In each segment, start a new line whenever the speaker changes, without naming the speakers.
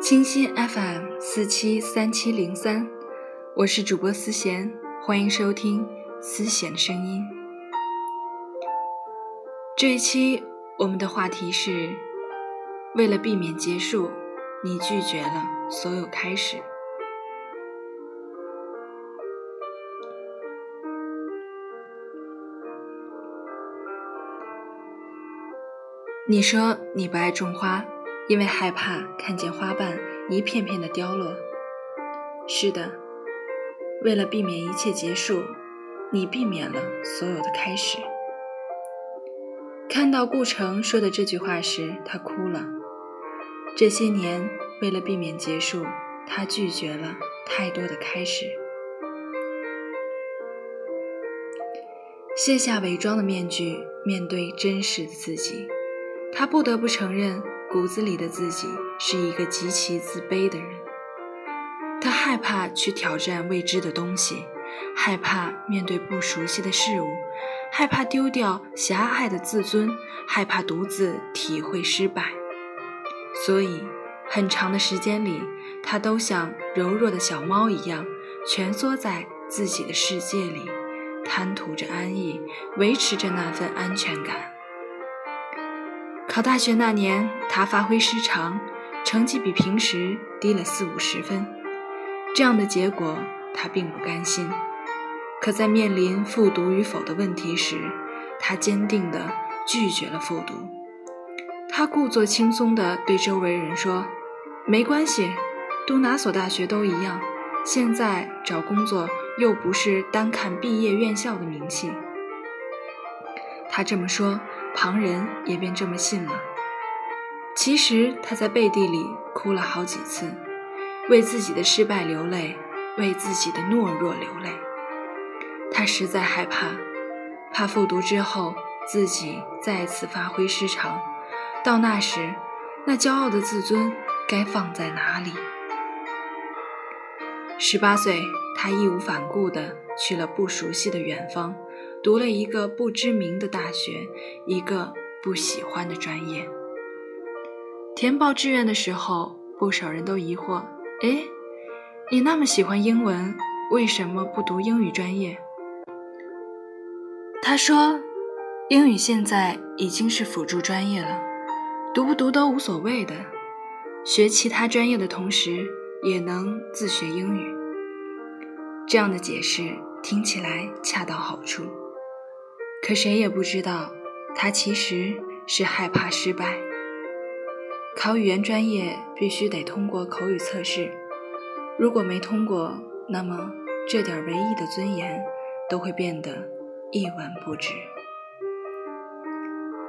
清新 FM 四七三七零三，我是主播思贤，欢迎收听思贤的声音。这一期我们的话题是：为了避免结束，你拒绝了所有开始。你说你不爱种花，因为害怕看见花瓣一片片的凋落。是的，为了避免一切结束，你避免了所有的开始。看到顾城说的这句话时，他哭了。这些年，为了避免结束，他拒绝了太多的开始，卸下伪装的面具，面对真实的自己。他不得不承认，骨子里的自己是一个极其自卑的人。他害怕去挑战未知的东西，害怕面对不熟悉的事物，害怕丢掉狭隘的自尊，害怕独自体会失败。所以，很长的时间里，他都像柔弱的小猫一样，蜷缩在自己的世界里，贪图着安逸，维持着那份安全感。考大学那年，他发挥失常，成绩比平时低了四五十分。这样的结果，他并不甘心。可在面临复读与否的问题时，他坚定地拒绝了复读。他故作轻松地对周围人说：“没关系，读哪所大学都一样。现在找工作又不是单看毕业院校的名气。”他这么说。旁人也便这么信了。其实他在背地里哭了好几次，为自己的失败流泪，为自己的懦弱流泪。他实在害怕，怕复读之后自己再次发挥失常，到那时，那骄傲的自尊该放在哪里？十八岁，他义无反顾地去了不熟悉的远方。读了一个不知名的大学，一个不喜欢的专业。填报志愿的时候，不少人都疑惑：“哎，你那么喜欢英文，为什么不读英语专业？”他说：“英语现在已经是辅助专业了，读不读都无所谓的。学其他专业的同时，也能自学英语。”这样的解释听起来恰到好处。可谁也不知道，他其实是害怕失败。考语言专业必须得通过口语测试，如果没通过，那么这点唯一的尊严都会变得一文不值。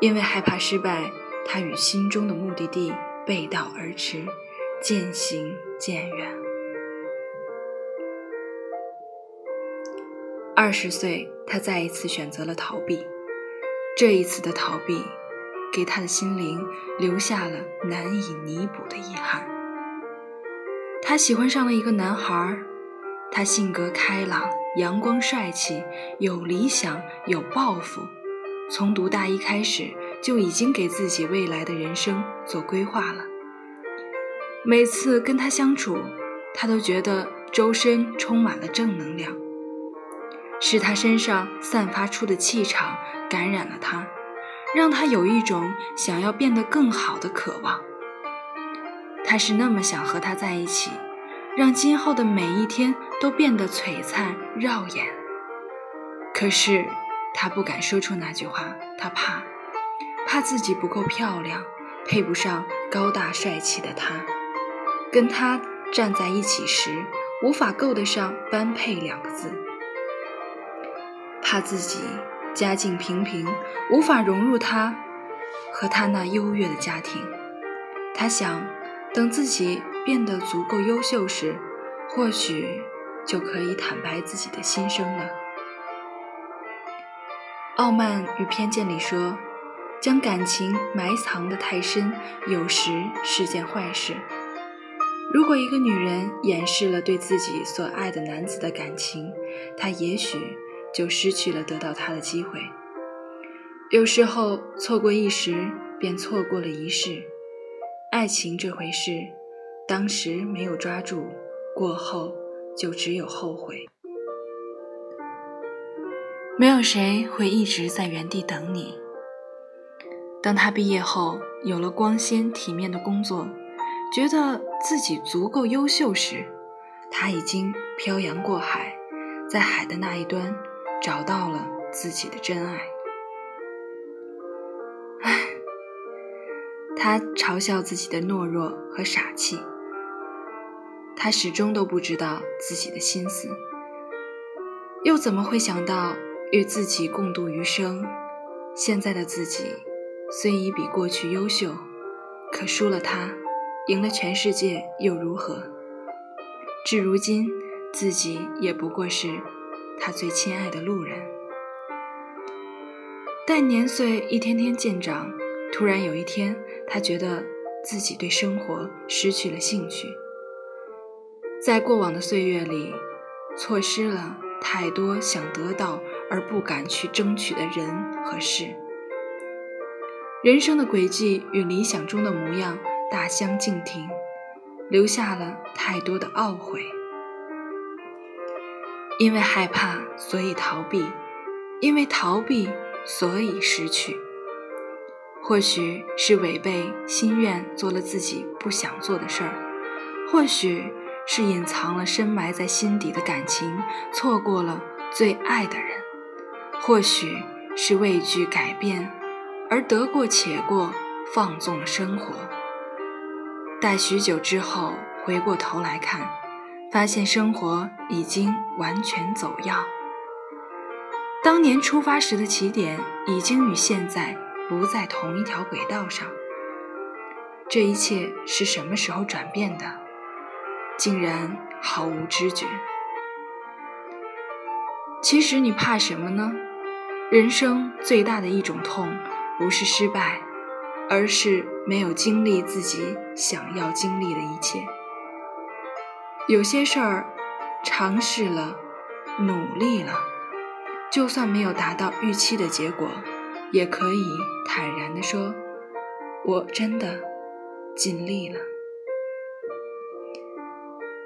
因为害怕失败，他与心中的目的地背道而驰，渐行渐远。二十岁，他再一次选择了逃避。这一次的逃避，给他的心灵留下了难以弥补的遗憾。他喜欢上了一个男孩，他性格开朗、阳光、帅气，有理想、有抱负。从读大一开始，就已经给自己未来的人生做规划了。每次跟他相处，他都觉得周身充满了正能量。是他身上散发出的气场感染了他，让他有一种想要变得更好的渴望。他是那么想和他在一起，让今后的每一天都变得璀璨耀眼。可是他不敢说出那句话，他怕，怕自己不够漂亮，配不上高大帅气的他。跟他站在一起时，无法够得上“般配”两个字。怕自己家境平平，无法融入他和他那优越的家庭。他想，等自己变得足够优秀时，或许就可以坦白自己的心声了。《傲慢与偏见》里说，将感情埋藏的太深，有时是件坏事。如果一个女人掩饰了对自己所爱的男子的感情，她也许。就失去了得到他的机会。有时候错过一时，便错过了一世。爱情这回事，当时没有抓住，过后就只有后悔。没有谁会一直在原地等你。当他毕业后有了光鲜体面的工作，觉得自己足够优秀时，他已经漂洋过海，在海的那一端找到了自己的真爱。唉，他嘲笑自己的懦弱和傻气，他始终都不知道自己的心思，又怎么会想到？与自己共度余生，现在的自己虽已比过去优秀，可输了他，赢了全世界又如何？至如今，自己也不过是他最亲爱的路人。但年岁一天天渐长，突然有一天，他觉得自己对生活失去了兴趣，在过往的岁月里，错失了。太多想得到而不敢去争取的人和事，人生的轨迹与理想中的模样大相径庭，留下了太多的懊悔。因为害怕，所以逃避；因为逃避，所以失去。或许是违背心愿做了自己不想做的事儿，或许。是隐藏了深埋在心底的感情，错过了最爱的人；或许是畏惧改变，而得过且过，放纵了生活。待许久之后回过头来看，发现生活已经完全走样。当年出发时的起点，已经与现在不在同一条轨道上。这一切是什么时候转变的？竟然毫无知觉。其实你怕什么呢？人生最大的一种痛，不是失败，而是没有经历自己想要经历的一切。有些事儿，尝试了，努力了，就算没有达到预期的结果，也可以坦然地说：“我真的尽力了。”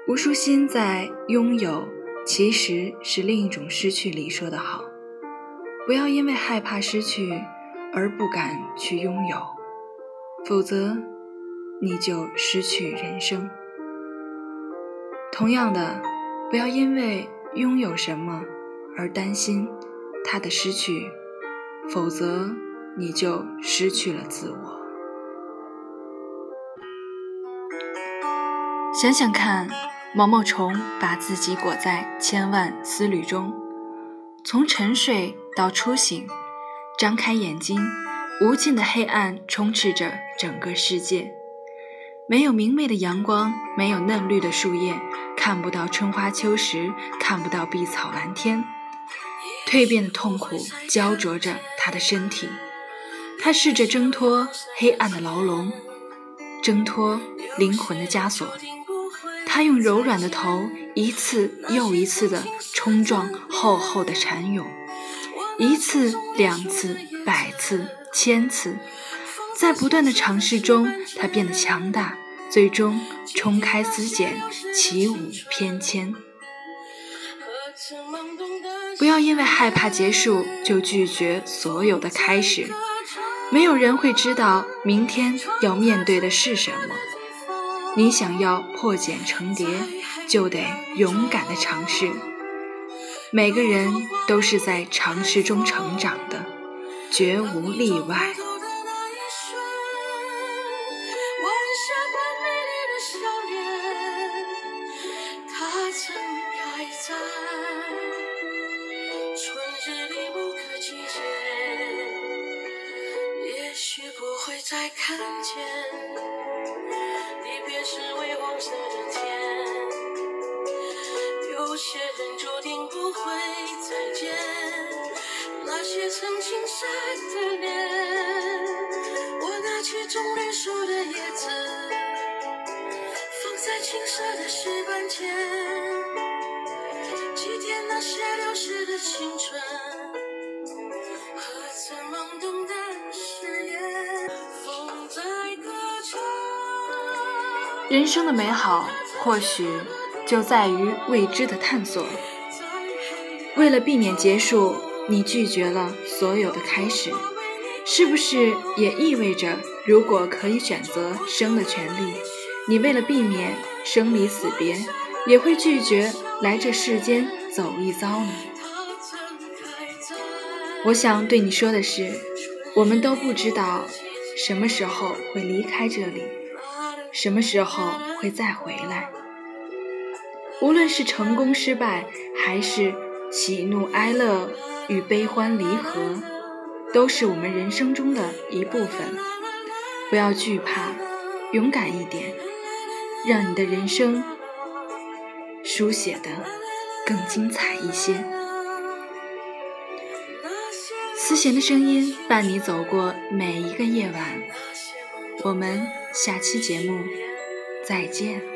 吴淑欣在《拥有其实是另一种失去》里说得好：“不要因为害怕失去而不敢去拥有，否则你就失去人生。同样的，不要因为拥有什么而担心它的失去，否则你就失去了自我。想想看。”毛毛虫把自己裹在千万丝缕中，从沉睡到初醒，张开眼睛，无尽的黑暗充斥着整个世界。没有明媚的阳光，没有嫩绿的树叶，看不到春花秋实，看不到碧草蓝天。蜕变的痛苦焦灼着他的身体，他试着挣脱黑暗的牢笼，挣脱灵魂的枷锁。他用柔软的头一次又一次地冲撞厚厚的蚕蛹，一次、两次、百次、千次，在不断的尝试中，他变得强大，最终冲开丝茧，起舞翩跹。不要因为害怕结束就拒绝所有的开始，没有人会知道明天要面对的是什么。你想要破茧成蝶，就得勇敢的尝试。每个人都是在尝试中成长的，绝无例外。
也许不会再看见。离别时微黄色的天，有些人注定不会再见。那些曾经晒的脸，我拿起种绿树的叶子，放在青涩的石板前，
人生的美好，或许就在于未知的探索。为了避免结束，你拒绝了所有的开始，是不是也意味着，如果可以选择生的权利，你为了避免生离死别，也会拒绝来这世间走一遭呢？我想对你说的是，我们都不知道什么时候会离开这里。什么时候会再回来？无论是成功失败，还是喜怒哀乐与悲欢离合，都是我们人生中的一部分。不要惧怕，勇敢一点，让你的人生书写的更精彩一些。思贤的声音伴你走过每一个夜晚。我们下期节目再见。